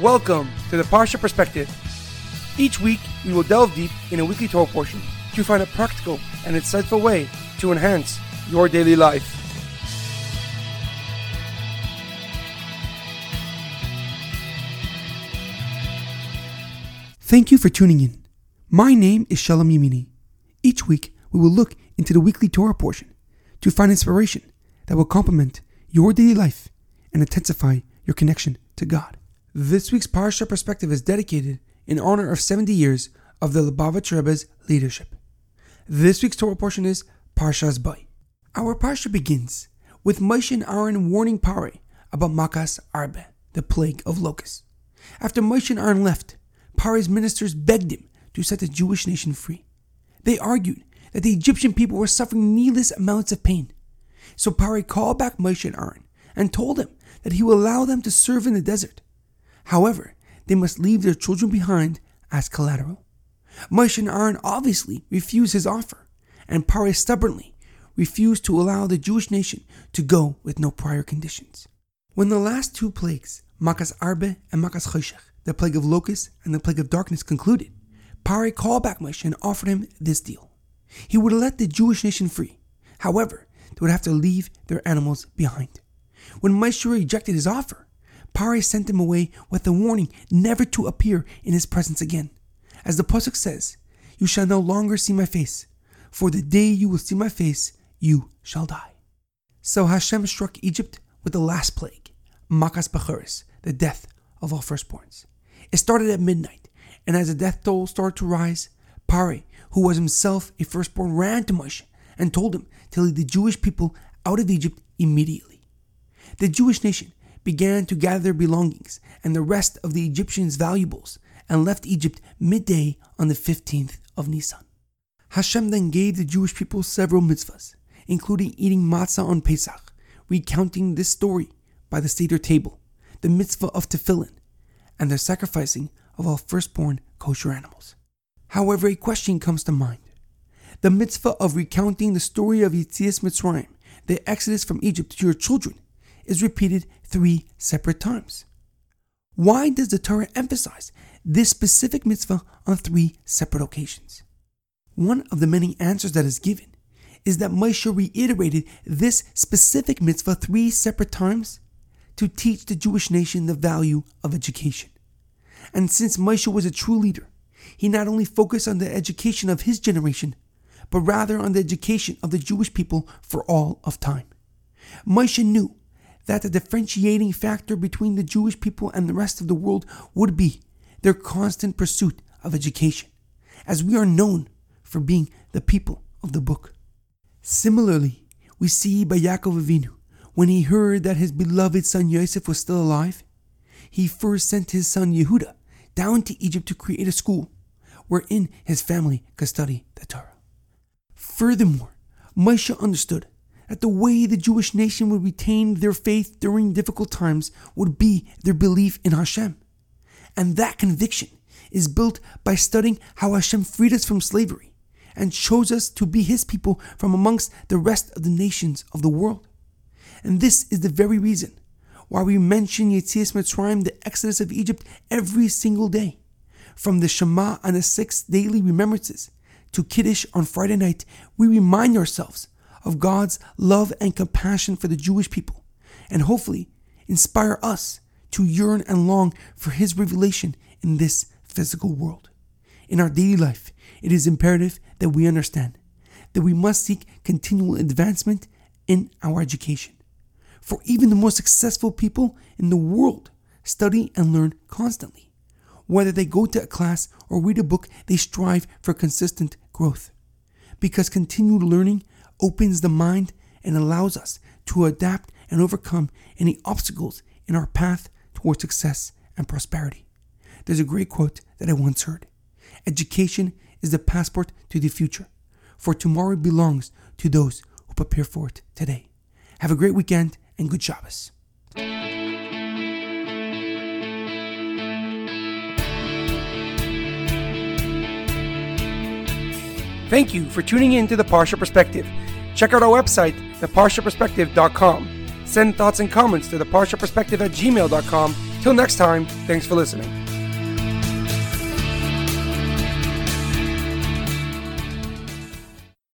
Welcome to the Parsha Perspective. Each week, we will delve deep in a weekly Torah portion to find a practical and insightful way to enhance your daily life. Thank you for tuning in. My name is Shalom Yamini. Each week, we will look into the weekly Torah portion to find inspiration that will complement your daily life and intensify your connection to God. This week's Parsha perspective is dedicated in honor of 70 years of the Lubavitch Rebbe's leadership. This week's Torah portion is Parshas Bo. Our Parsha begins with Moshe and Aaron warning Pare about Makas Arbe, the plague of locusts. After Moshe and Aaron left, Pare's ministers begged him to set the Jewish nation free. They argued that the Egyptian people were suffering needless amounts of pain. So Pare called back Moshe and Aaron and told them that he will allow them to serve in the desert. However, they must leave their children behind as collateral. Moshe and Aaron obviously refused his offer, and Pare stubbornly refused to allow the Jewish nation to go with no prior conditions. When the last two plagues, Makas Arbe and Makas Choshech, the plague of locusts and the plague of darkness, concluded, Pare called back Moshe and offered him this deal. He would let the Jewish nation free. However, they would have to leave their animals behind. When Moshe rejected his offer, Pare sent him away with a warning never to appear in his presence again. As the Pasuk says, You shall no longer see my face, for the day you will see my face, you shall die. So Hashem struck Egypt with the last plague, Makas Bechoros, the death of all firstborns. It started at midnight, and as the death toll started to rise, Pare, who was himself a firstborn, ran to Moshe and told him to lead the Jewish people out of Egypt immediately. The Jewish nation began to gather their belongings and the rest of the Egyptians' valuables and left Egypt midday on the 15th of Nisan. Hashem then gave the Jewish people several mitzvahs, including eating matzah on Pesach, recounting this story by the Seder table, the mitzvah of tefillin, and the sacrificing of all firstborn kosher animals. However, a question comes to mind. The mitzvah of recounting the story of Yetzias Mitzrayim, the exodus from Egypt to your children, is repeated three separate times. Why does the Torah emphasize this specific mitzvah on three separate occasions? One of the many answers that is given is that Moshe reiterated this specific mitzvah three separate times to teach the Jewish nation the value of education. And since Moshe was a true leader, he not only focused on the education of his generation, but rather on the education of the Jewish people for all of time. Moshe knew that the differentiating factor between the Jewish people and the rest of the world would be their constant pursuit of education, as we are known for being the people of the book. Similarly, we see by Yaakov Avinu, when he heard that his beloved son Yosef was still alive, he first sent his son Yehuda down to Egypt to create a school wherein his family could study the Torah. Furthermore, Moshe understood that the way the Jewish nation would retain their faith during difficult times would be their belief in Hashem. And that conviction is built by studying how Hashem freed us from slavery and chose us to be His people from amongst the rest of the nations of the world. And this is the very reason why we mention Yetzias Mitzrayim, the exodus of Egypt, every single day. From the Shema and the six daily remembrances to Kiddush on Friday night, we remind ourselves of God's love and compassion for the Jewish people, and hopefully inspire us to yearn and long for His revelation in this physical world. In our daily life, it is imperative that we understand that we must seek continual advancement in our education. For even the most successful people in the world study and learn constantly. Whether they go to a class or read a book, they strive for consistent growth. Because continued learning opens the mind and allows us to adapt and overcome any obstacles in our path towards success and prosperity. There's a great quote that I once heard Education is the passport to the future, for tomorrow belongs to those who prepare for it today. Have a great weekend and good Shabbos. Thank you for tuning in to the Parsha Perspective. Check out our website, theparshaperspective.com. Send thoughts and comments to theparshaperspective at gmail.com Till next time, thanks for listening.